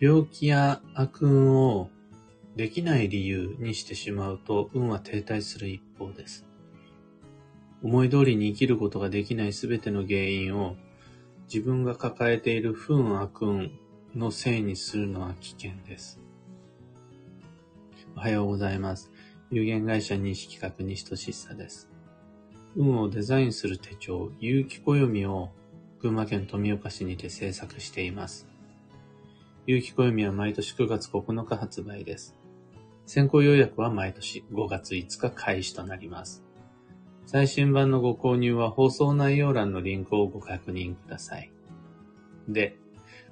病気や悪運をできない理由にしてしまうと運は停滞する一方です。思い通りに生きることができないすべての原因を自分が抱えている不運悪運のせいにするのは危険です。おはようございます。有限会社西企画西俊久です。運をデザインする手帳、有機暦を群馬県富岡市にて制作しています。有機暦は毎年9月9日発売です。先行予約は毎年5月5日開始となります。最新版のご購入は放送内容欄のリンクをご確認ください。で、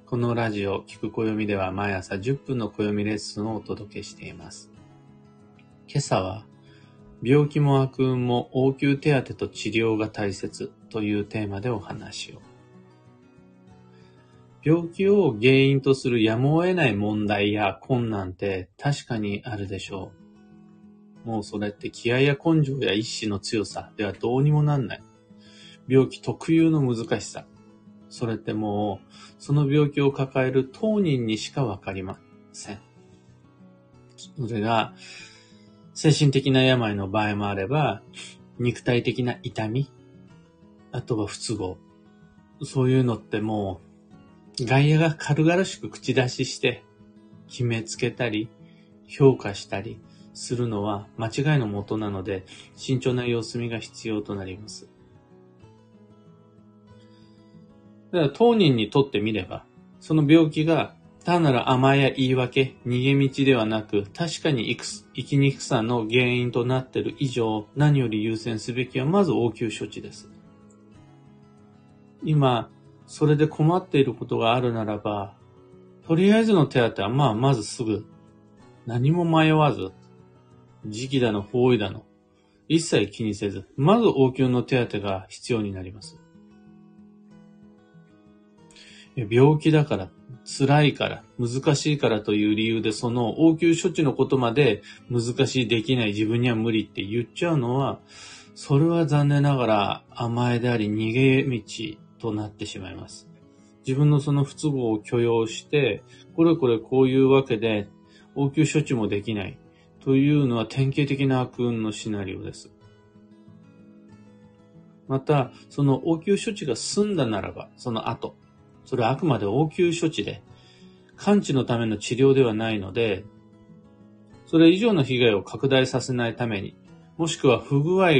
このラジオ、聞く暦では毎朝10分の暦レッスンをお届けしています。今朝は、病気も悪運も応急手当と治療が大切というテーマでお話を。病気を原因とするやむを得ない問題や困難って確かにあるでしょう。もうそれって気合や根性や意志の強さではどうにもなんない。病気特有の難しさ。それってもう、その病気を抱える当人にしかわかりません。それが、精神的な病の場合もあれば、肉体的な痛み、あとは不都合。そういうのってもう、外野が軽々しく口出しして、決めつけたり、評価したり、するのは間違いのもとなので、慎重な様子見が必要となります。だから当人にとってみれば、その病気が単なる甘えや言い訳、逃げ道ではなく、確かに生きにくさの原因となっている以上、何より優先すべきはまず応急処置です。今、それで困っていることがあるならば、とりあえずの手当はまあまずすぐ、何も迷わず、時期だの、方位だの、一切気にせず、まず応急の手当が必要になります。病気だから、辛いから、難しいからという理由でその応急処置のことまで難しい、できない、自分には無理って言っちゃうのは、それは残念ながら甘えであり逃げ道となってしまいます。自分のその不都合を許容して、これこれこういうわけで応急処置もできない。というのは典型的な悪運のシナリオです。また、その応急処置が済んだならば、その後、それはあくまで応急処置で、完治のための治療ではないので、それ以上の被害を拡大させないために、もしくは不具合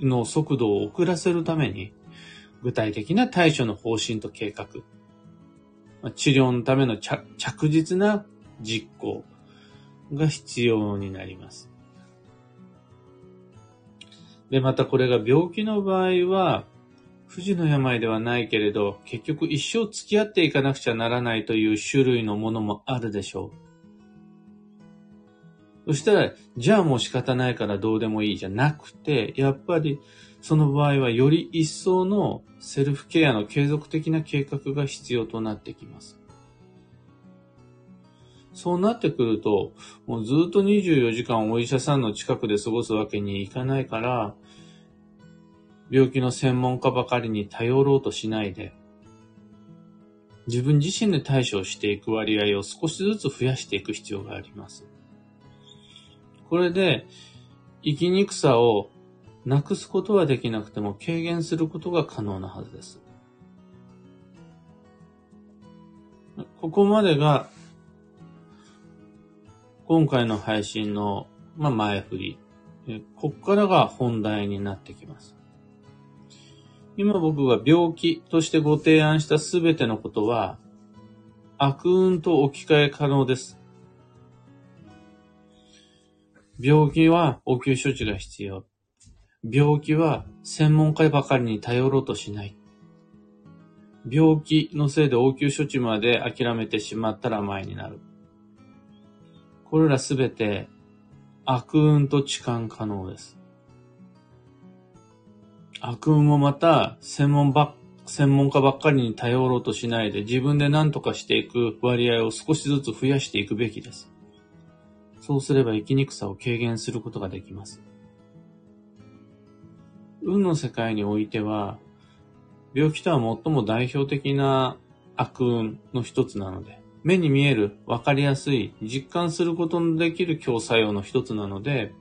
の速度を遅らせるために、具体的な対処の方針と計画、治療のための着実な実行、が必要になります。で、またこれが病気の場合は、不治の病ではないけれど、結局一生付き合っていかなくちゃならないという種類のものもあるでしょう。そしたら、じゃあもう仕方ないからどうでもいいじゃなくて、やっぱりその場合はより一層のセルフケアの継続的な計画が必要となってきます。そうなってくると、もうずっと24時間お医者さんの近くで過ごすわけにいかないから、病気の専門家ばかりに頼ろうとしないで、自分自身で対処していく割合を少しずつ増やしていく必要があります。これで、生きにくさをなくすことはできなくても軽減することが可能なはずです。ここまでが今回の配信の、まあ、前振り。こっからが本題になってきます。今僕が病気としてご提案したすべてのことは、悪運と置き換え可能です。病気は応急処置が必要。病気は専門家ばかりに頼ろうとしない。病気のせいで応急処置まで諦めてしまったら前になる。これらすべて悪運と痴漢可能です。悪運もまた専門ば専門家ばっかりに頼ろうとしないで自分で何とかしていく割合を少しずつ増やしていくべきです。そうすれば生きにくさを軽減することができます。運の世界においては、病気とは最も代表的な悪運の一つなので、目に見える、わかりやすい、実感することのできる強作用の一つなので、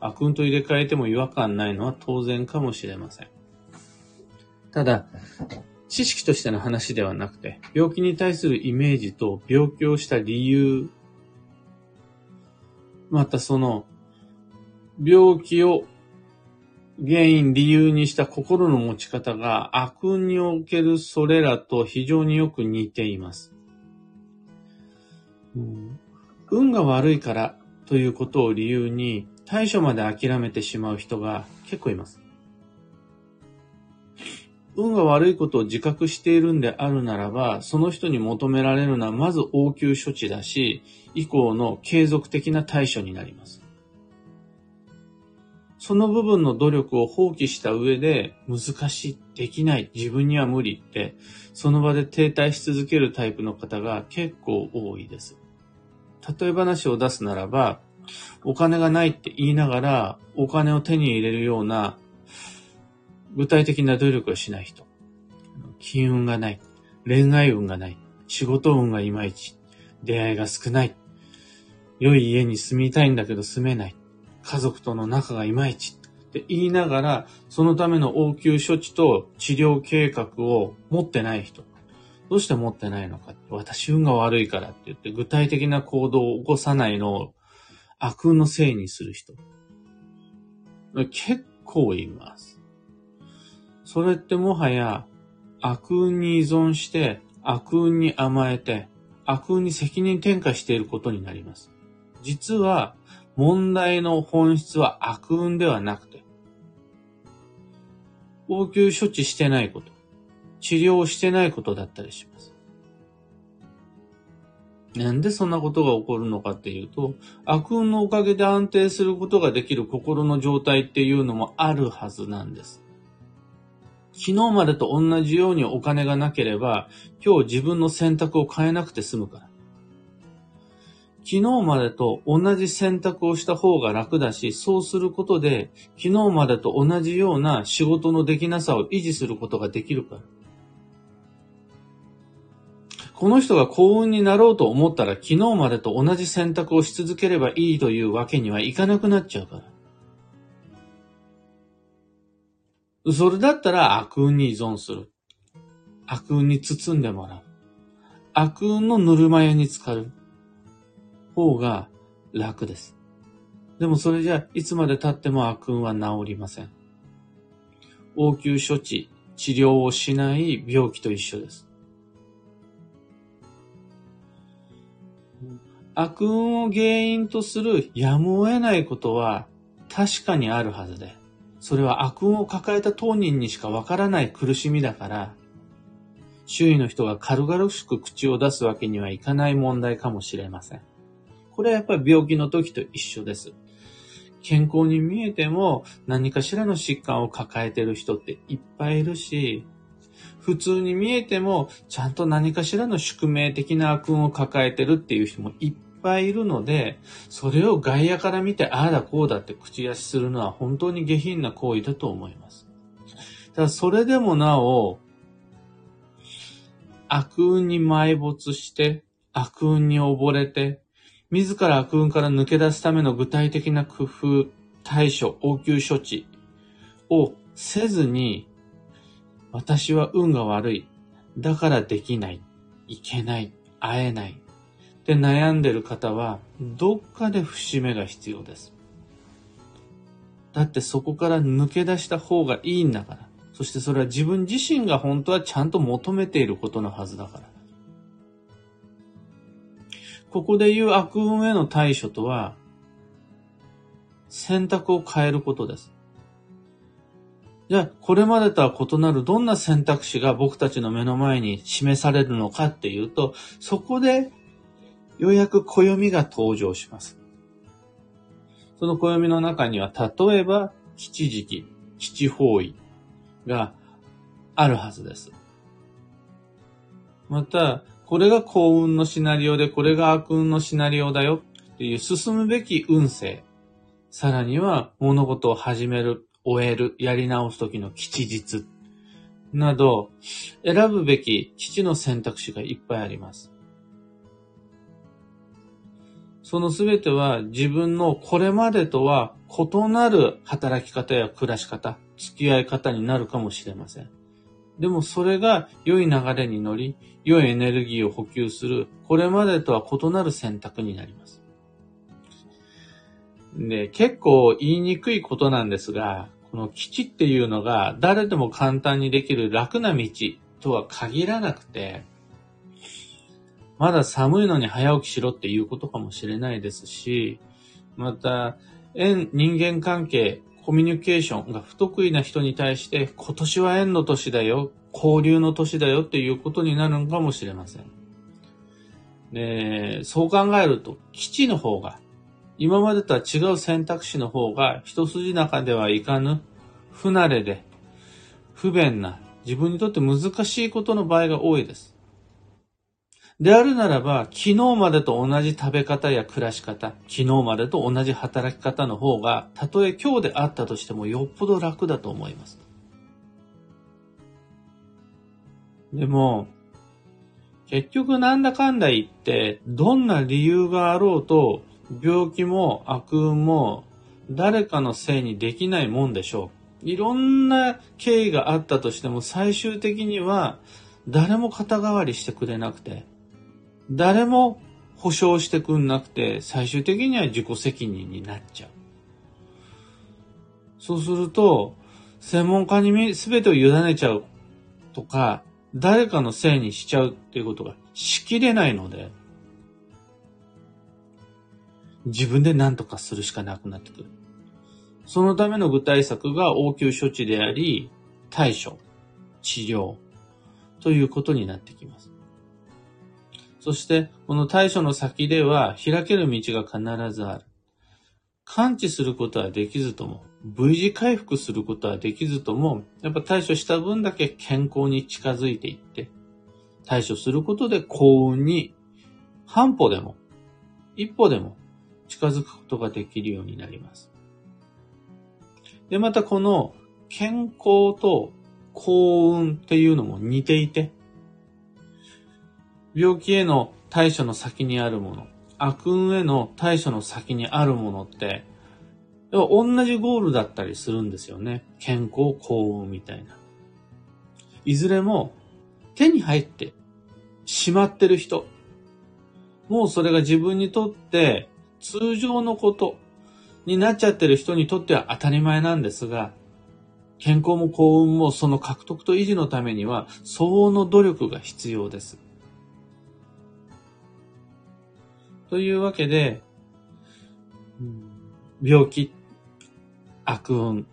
悪運と入れ替えても違和感ないのは当然かもしれません。ただ、知識としての話ではなくて、病気に対するイメージと病気をした理由、またその、病気を原因、理由にした心の持ち方が悪運におけるそれらと非常によく似ています。運が悪いからということを理由に対処まで諦めてしまう人が結構います。運が悪いことを自覚しているんであるならば、その人に求められるのはまず応急処置だし、以降の継続的な対処になります。その部分の努力を放棄した上で、難しい、できない、自分には無理って、その場で停滞し続けるタイプの方が結構多いです。例え話を出すならば、お金がないって言いながら、お金を手に入れるような具体的な努力をしない人。金運がない。恋愛運がない。仕事運がいまいち。出会いが少ない。良い家に住みたいんだけど住めない。家族との仲がいまいち。って言いながら、そのための応急処置と治療計画を持ってない人。どうして持ってないのか。私運が悪いからって言って具体的な行動を起こさないのを悪運のせいにする人。結構います。それってもはや悪運に依存して悪運に甘えて悪運に責任転嫁していることになります。実は問題の本質は悪運ではなくて応急処置してないこと、治療してないことだったりします。なんでそんなことが起こるのかっていうと、悪運のおかげで安定することができる心の状態っていうのもあるはずなんです。昨日までと同じようにお金がなければ、今日自分の選択を変えなくて済むから。昨日までと同じ選択をした方が楽だし、そうすることで、昨日までと同じような仕事のできなさを維持することができるから。この人が幸運になろうと思ったら、昨日までと同じ選択をし続ければいいというわけにはいかなくなっちゃうから。それだったら悪運に依存する。悪運に包んでもらう。悪運のぬるま湯に浸かる方が楽です。でもそれじゃいつまで経っても悪運は治りません。応急処置、治療をしない病気と一緒です。悪運を原因とするやむを得ないことは確かにあるはずで、それは悪運を抱えた当人にしかわからない苦しみだから、周囲の人が軽々しく口を出すわけにはいかない問題かもしれません。これはやっぱり病気の時と一緒です。健康に見えても何かしらの疾患を抱えてる人っていっぱいいるし、普通に見えてもちゃんと何かしらの宿命的な悪運を抱えてるっていう人もいっぱいいるので、それを外野から見て、ああだこうだって口出しするのは本当に下品な行為だと思います。ただそれでもなお、悪運に埋没して、悪運に溺れて、自ら悪運から抜け出すための具体的な工夫、対処、応急処置をせずに、私は運が悪い。だからできない。いけない。会えない。で悩んでる方は、どっかで節目が必要です。だってそこから抜け出した方がいいんだから。そしてそれは自分自身が本当はちゃんと求めていることのはずだから。ここで言う悪運への対処とは、選択を変えることです。じゃあ、これまでとは異なるどんな選択肢が僕たちの目の前に示されるのかっていうと、そこでようやく暦が登場します。その暦の中には、例えば、吉時期、吉方位があるはずです。また、これが幸運のシナリオで、これが悪運のシナリオだよっていう進むべき運勢。さらには、物事を始める、終える、やり直す時の吉日など、選ぶべき基地の選択肢がいっぱいあります。そのすべては自分のこれまでとは異なる働き方や暮らし方、付き合い方になるかもしれません。でもそれが良い流れに乗り、良いエネルギーを補給する、これまでとは異なる選択になります。で、結構言いにくいことなんですが、この基地っていうのが誰でも簡単にできる楽な道とは限らなくて、まだ寒いのに早起きしろっていうことかもしれないですし、また、人間関係、コミュニケーションが不得意な人に対して、今年は縁の年だよ、交流の年だよっていうことになるのかもしれません。で、そう考えると、基地の方が今までとは違う選択肢の方が一筋縄ではいかぬ、不慣れで、不便な、自分にとって難しいことの場合が多いです。であるならば、昨日までと同じ食べ方や暮らし方、昨日までと同じ働き方の方が、たとえ今日であったとしてもよっぽど楽だと思います。でも、結局なんだかんだ言って、どんな理由があろうと、病気も悪運も誰かのせいにできないもんでしょう。いろんな経緯があったとしても最終的には誰も肩代わりしてくれなくて、誰も保証してくんなくて最終的には自己責任になっちゃう。そうすると、専門家に全てを委ねちゃうとか、誰かのせいにしちゃうっていうことがしきれないので、自分で何とかするしかなくなってくる。そのための具体策が応急処置であり、対処、治療ということになってきます。そして、この対処の先では開ける道が必ずある。感知することはできずとも、V 字回復することはできずとも、やっぱ対処した分だけ健康に近づいていって、対処することで幸運に半歩でも、一歩でも近づくことができるようになります。で、またこの健康と幸運っていうのも似ていて、病気への対処の先にあるもの、悪運への対処の先にあるものって、同じゴールだったりするんですよね。健康、幸運みたいな。いずれも手に入ってしまってる人、もうそれが自分にとって通常のことになっちゃってる人にとっては当たり前なんですが、健康も幸運もその獲得と維持のためには相応の努力が必要です。というわけで、病気、悪運、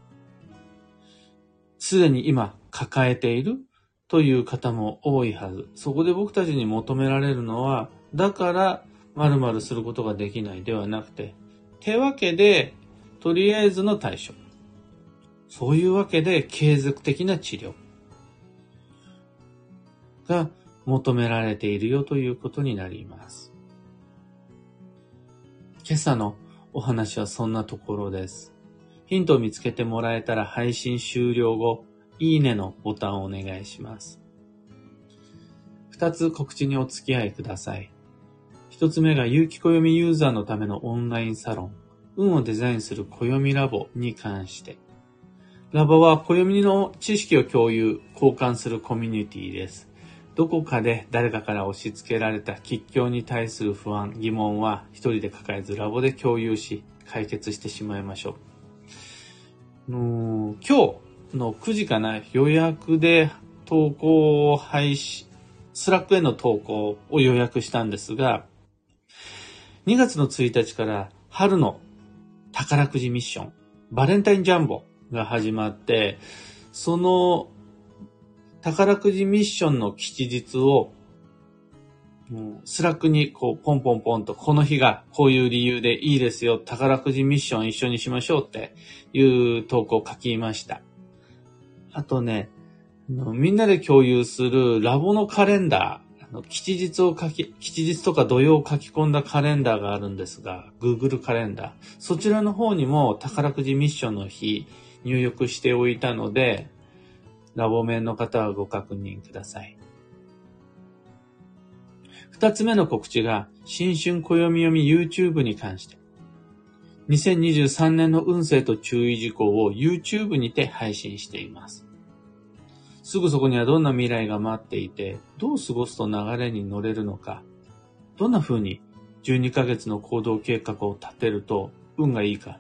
すでに今抱えているという方も多いはず。そこで僕たちに求められるのは、だから〇〇することができないではなくて、手分けで、とりあえずの対処。そういうわけで継続的な治療が求められているよということになります。今朝のお話はそんなところです。ヒントを見つけてもらえたら配信終了後、いいねのボタンをお願いします。二つ告知にお付き合いください。一つ目が有機暦ユーザーのためのオンラインサロン、運をデザインする暦ラボに関して。ラボは暦の知識を共有、交換するコミュニティです。どこかで誰かから押し付けられた吉祥に対する不安、疑問は一人で抱えずラボで共有し、解決してしまいましょう。の今日の9時かな、予約で投稿を配信、スラックへの投稿を予約したんですが、2月の1日から春の宝くじミッション、バレンタインジャンボが始まって、その宝くじミッションの吉日を、スラックにこうポンポンポンとこの日がこういう理由でいいですよ、宝くじミッション一緒にしましょうっていう投稿を書きました。あとね、みんなで共有するラボのカレンダー、の吉日を書き、吉日とか土用を書き込んだカレンダーがあるんですが、Google カレンダー。そちらの方にも宝くじミッションの日入力しておいたので、ラボ面の方はご確認ください。二つ目の告知が、新春暦読み YouTube に関して。2023年の運勢と注意事項を YouTube にて配信しています。すぐそこにはどんな未来が待っていて、どう過ごすと流れに乗れるのか、どんな風に12ヶ月の行動計画を立てると運がいいか、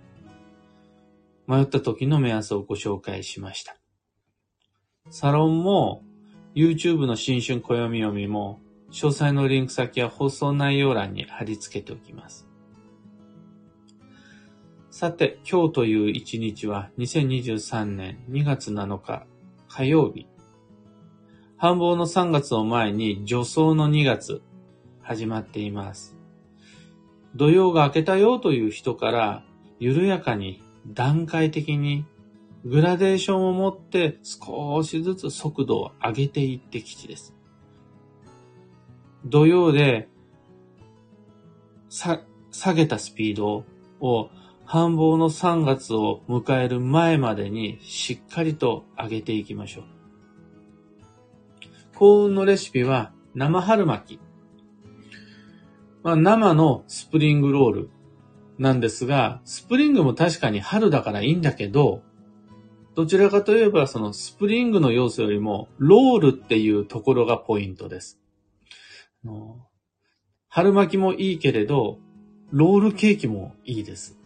迷った時の目安をご紹介しました。サロンも YouTube の新春暦読みも詳細のリンク先は放送内容欄に貼り付けておきます。さて、今日という一日は2023年2月7日火曜日。繁忙の3月を前に助走の2月始まっています。土曜が明けたよという人から緩やかに段階的にグラデーションを持って少しずつ速度を上げていって基地です。土曜でさ下げたスピードを繁忙の3月を迎える前までにしっかりと上げていきましょう。幸運のレシピは生春巻き。まあ、生のスプリングロールなんですが、スプリングも確かに春だからいいんだけど、どちらかといえばそのスプリングの要素よりもロールっていうところがポイントです。春巻きもいいけれど、ロールケーキもいいです。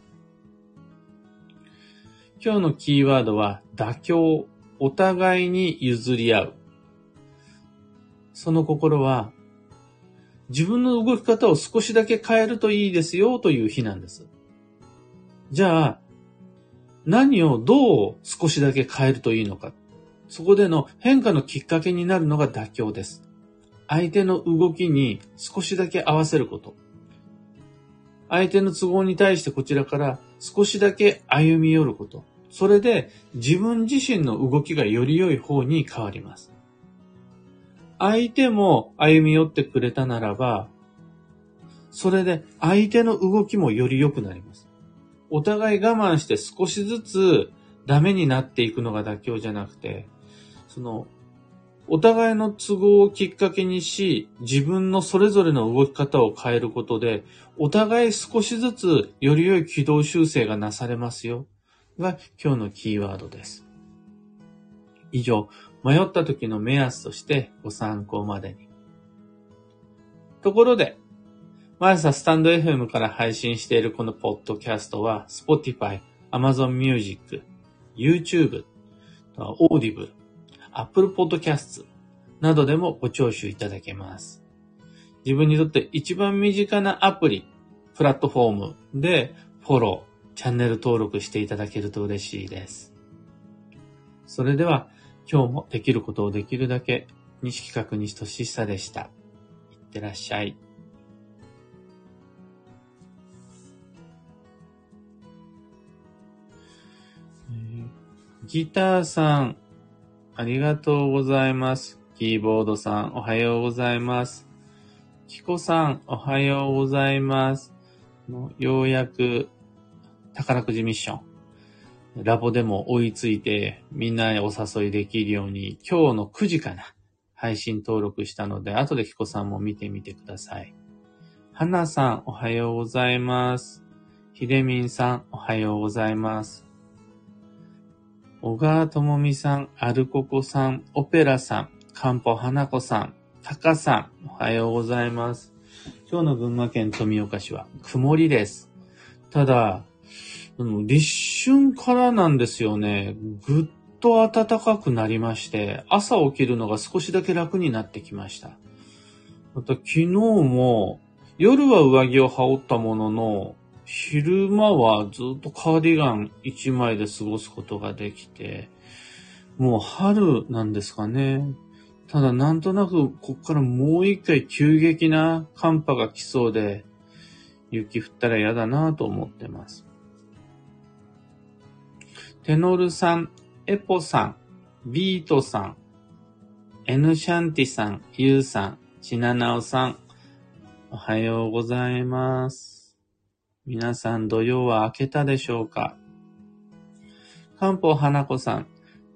今日のキーワードは妥協、お互いに譲り合う。その心は、自分の動き方を少しだけ変えるといいですよという日なんです。じゃあ、何をどう少しだけ変えるといいのか。そこでの変化のきっかけになるのが妥協です。相手の動きに少しだけ合わせること。相手の都合に対してこちらから少しだけ歩み寄ること。それで自分自身の動きがより良い方に変わります。相手も歩み寄ってくれたならば、それで相手の動きもより良くなります。お互い我慢して少しずつダメになっていくのが妥協じゃなくて、その、お互いの都合をきっかけにし、自分のそれぞれの動き方を変えることで、お互い少しずつより良い軌道修正がなされますよ。が今日のキーワードです。以上、迷った時の目安としてご参考までに。ところで、毎朝スタンド FM から配信しているこのポッドキャストは、Spotify、Amazon Music、YouTube、Audible、Apple Podcasts などでもご聴取いただけます。自分にとって一番身近なアプリ、プラットフォームでフォロー、チャンネル登録していただけると嬉しいです。それでは、今日もできることをできるだけ、西企画西俊久でした。いってらっしゃい。ギターさん、ありがとうございます。キーボードさん、おはようございます。キコさん、おはようございます。ようやく宝くじミッション。ラボでも追いついて、みんなへお誘いできるように、今日の9時かな、配信登録したので、後でキコさんも見てみてください。はなさん、おはようございます。ひでみんさん、おはようございます。小川智美さん、アルココさん、オペラさん、かんぽはなこさん、たかさん、おはようございます。今日の群馬県富岡市は曇りです。ただ、立春からなんですよね。ぐっと暖かくなりまして、朝起きるのが少しだけ楽になってきました。また昨日も、夜は上着を羽織ったものの、昼間はずっとカーディガン一枚で過ごすことができて、もう春なんですかね。ただなんとなくこっからもう一回急激な寒波が来そうで、雪降ったら嫌だなと思ってます。テノルさん、エポさん、ビートさん、エヌシャンティさん、ユウさん、チナナオさん、おはようございます。皆さん土曜は明けたでしょうか？漢方花子さん、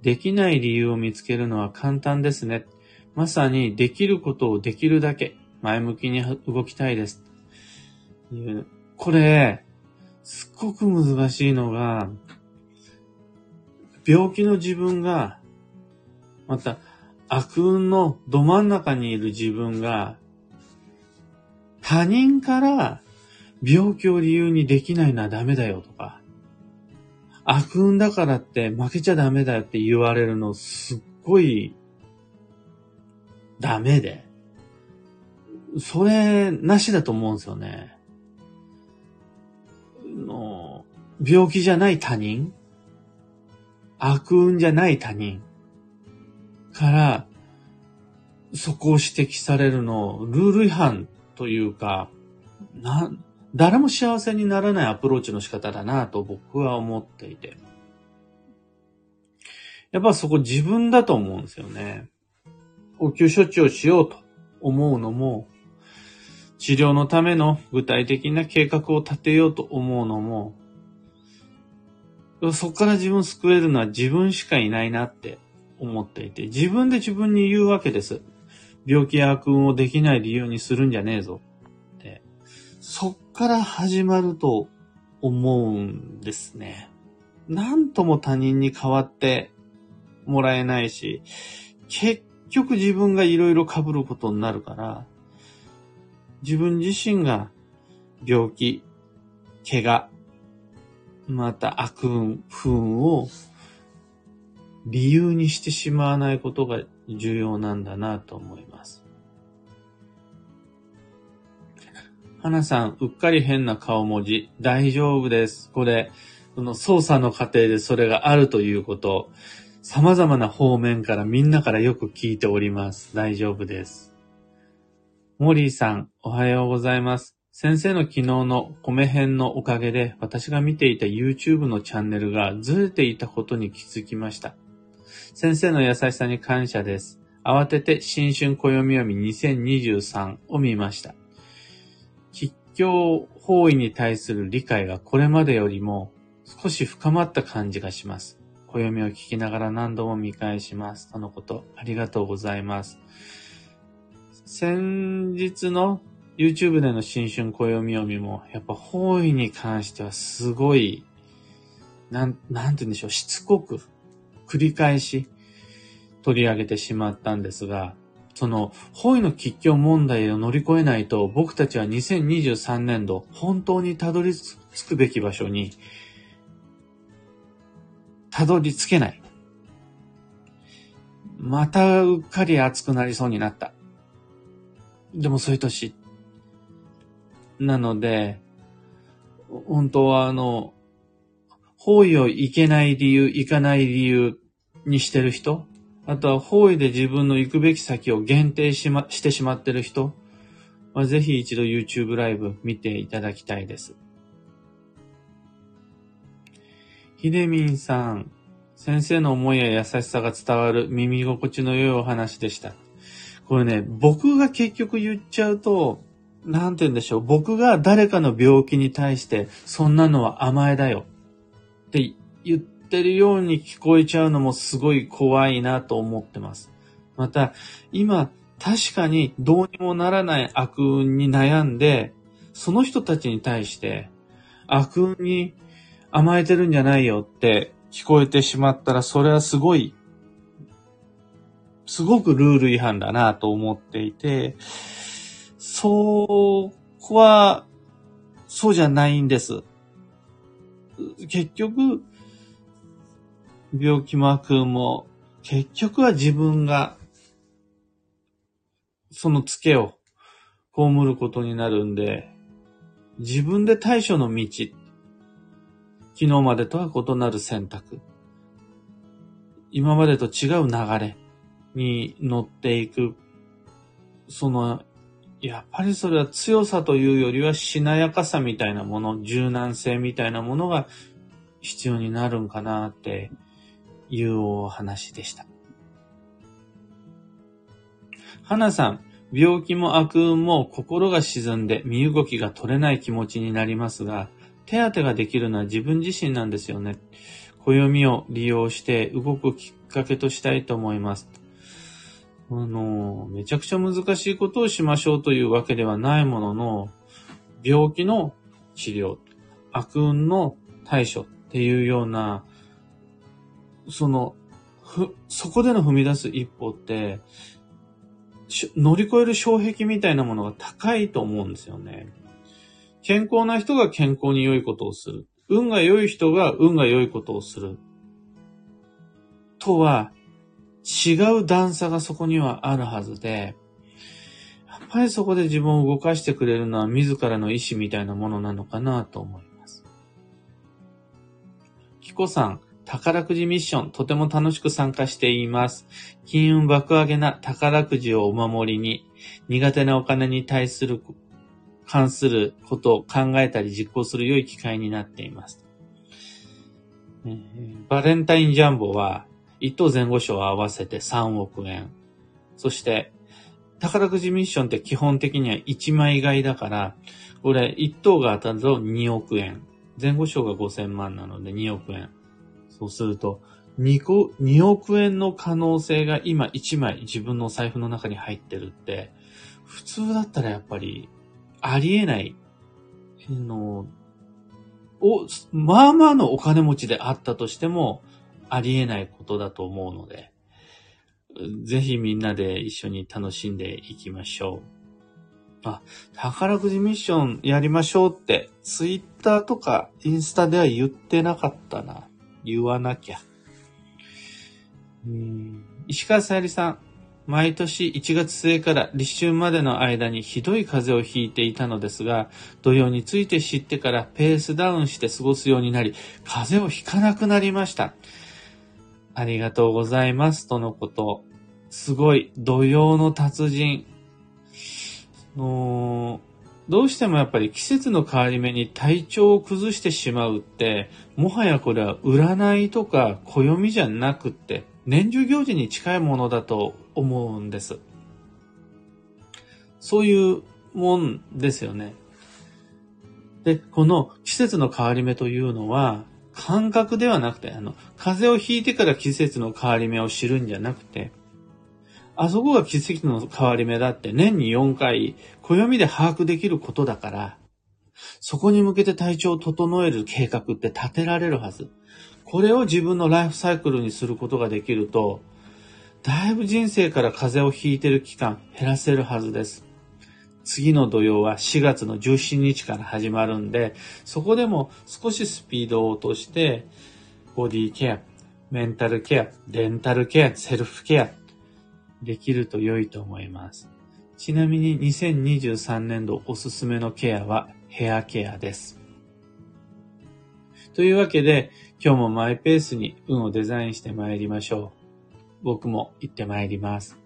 できない理由を見つけるのは簡単ですね。まさにできることをできるだけ。前向きに動きたいです。これ、すっごく難しいのが、病気の自分が、また悪運のど真ん中にいる自分が、他人から病気を理由にできないのはダメだよとか、悪運だからって負けちゃダメだよって言われるのすっごいダメで、それなしだと思うんですよね。の病気じゃない他人悪運じゃない他人から、そこを指摘されるの、ルール違反というか、な、誰も幸せにならないアプローチの仕方だなと僕は思っていて。やっぱそこ自分だと思うんですよね。応急処置をしようと思うのも、治療のための具体的な計画を立てようと思うのも、そこから自分救えるのは自分しかいないなって思っていて、自分で自分に言うわけです。病気や悪運をできない理由にするんじゃねえぞ。そっから始まると思うんですね。なんとも他人に代わってもらえないし、結局自分がいろいろ被ることになるから、自分自身が病気、怪我、また悪運、不運を理由にしてしまわないことが重要なんだなと思います。花さん、うっかり変な顔文字。大丈夫です。これ、その操作の過程でそれがあるということ、様々な方面からみんなからよく聞いております。大丈夫です。モリーさん、おはようございます。先生の昨日の米編のおかげで私が見ていた YouTube のチャンネルがずれていたことに気づきました。先生の優しさに感謝です。慌てて新春暦読み2023を見ました。吉祥方位に対する理解がこれまでよりも少し深まった感じがします。暦を聞きながら何度も見返します。とのこと、ありがとうございます。先日の YouTube での新春暦読みも、やっぱ方位に関してはすごい、なん、なんて言うんでしょう、しつこく繰り返し取り上げてしまったんですが、その、方位の吉凶問題を乗り越えないと、僕たちは2023年度、本当にたどり着くべき場所に、たどり着けない。またうっかり暑くなりそうになった。でもそういう年。なので、本当はあの、方位を行けない理由、行かない理由にしてる人、あとは方位で自分の行くべき先を限定しま、してしまってる人は、ぜひ一度 YouTube ライブ見ていただきたいです。ひでみんさん、先生の思いや優しさが伝わる耳心地の良いお話でした。これね、僕が結局言っちゃうと、なんて言うんでしょう。僕が誰かの病気に対して、そんなのは甘えだよ。って言っってるように聞こえちゃうのもすごい怖いなと思ってます。また、今、確かにどうにもならない悪運に悩んで、その人たちに対して、悪運に甘えてるんじゃないよって聞こえてしまったら、それはすごい、すごくルール違反だなと思っていて、そこは、そうじゃないんです。結局、病気も悪運も、結局は自分が、そのツケを被ることになるんで、自分で対処の道、昨日までとは異なる選択、今までと違う流れに乗っていく、その、やっぱりそれは強さというよりはしなやかさみたいなもの、柔軟性みたいなものが必要になるんかなっていうお話でした。花さん、病気も悪運も心が沈んで身動きが取れない気持ちになりますが、手当てができるのは自分自身なんですよね。暦を利用して動くきっかけとしたいと思います。あの、めちゃくちゃ難しいことをしましょうというわけではないものの、病気の治療、悪運の対処っていうような、その、ふ、そこでの踏み出す一歩って、乗り越える障壁みたいなものが高いと思うんですよね。健康な人が健康に良いことをする。運が良い人が運が良いことをする。とは、違う段差がそこにはあるはずで、やっぱりそこで自分を動かしてくれるのは自らの意志みたいなものなのかなと思います。キコさん、宝くじミッション、とても楽しく参加しています。金運爆上げな宝くじをお守りに、苦手なお金に対する、関することを考えたり実行する良い機会になっています。バレンタインジャンボは、一等前後賞を合わせて3億円。そして、宝くじミッションって基本的には1枚買いだから、これ1等が当たると2億円。前後賞が5000万なので2億円。そうすると、2, 個2億円の可能性が今1枚自分の財布の中に入ってるって、普通だったらやっぱりありえない、の、お、まあまあのお金持ちであったとしても、ありえないことだと思うので、ぜひみんなで一緒に楽しんでいきましょう。あ、宝くじミッションやりましょうって、ツイッターとかインスタでは言ってなかったな。言わなきゃ。うん石川さゆりさん、毎年1月末から立春までの間にひどい風邪をひいていたのですが、土曜について知ってからペースダウンして過ごすようになり、風邪をひかなくなりました。ありがとうございます。とのこと。すごい、土曜の達人。のどうしてもやっぱり季節の変わり目に体調を崩してしまうって、もはやこれは占いとか暦じゃなくって、年中行事に近いものだと思うんです。そういうもんですよね。で、この季節の変わり目というのは、感覚ではなくて、あの、風邪をひいてから季節の変わり目を知るんじゃなくて、あそこが季節の変わり目だって年に4回、暦で把握できることだから、そこに向けて体調を整える計画って立てられるはず。これを自分のライフサイクルにすることができると、だいぶ人生から風邪をひいてる期間減らせるはずです。次の土曜は4月の17日から始まるんで、そこでも少しスピードを落として、ボディケア、メンタルケア、デンタルケア、セルフケア、できると良いと思います。ちなみに2023年度おすすめのケアはヘアケアです。というわけで、今日もマイペースに運をデザインして参りましょう。僕も行って参ります。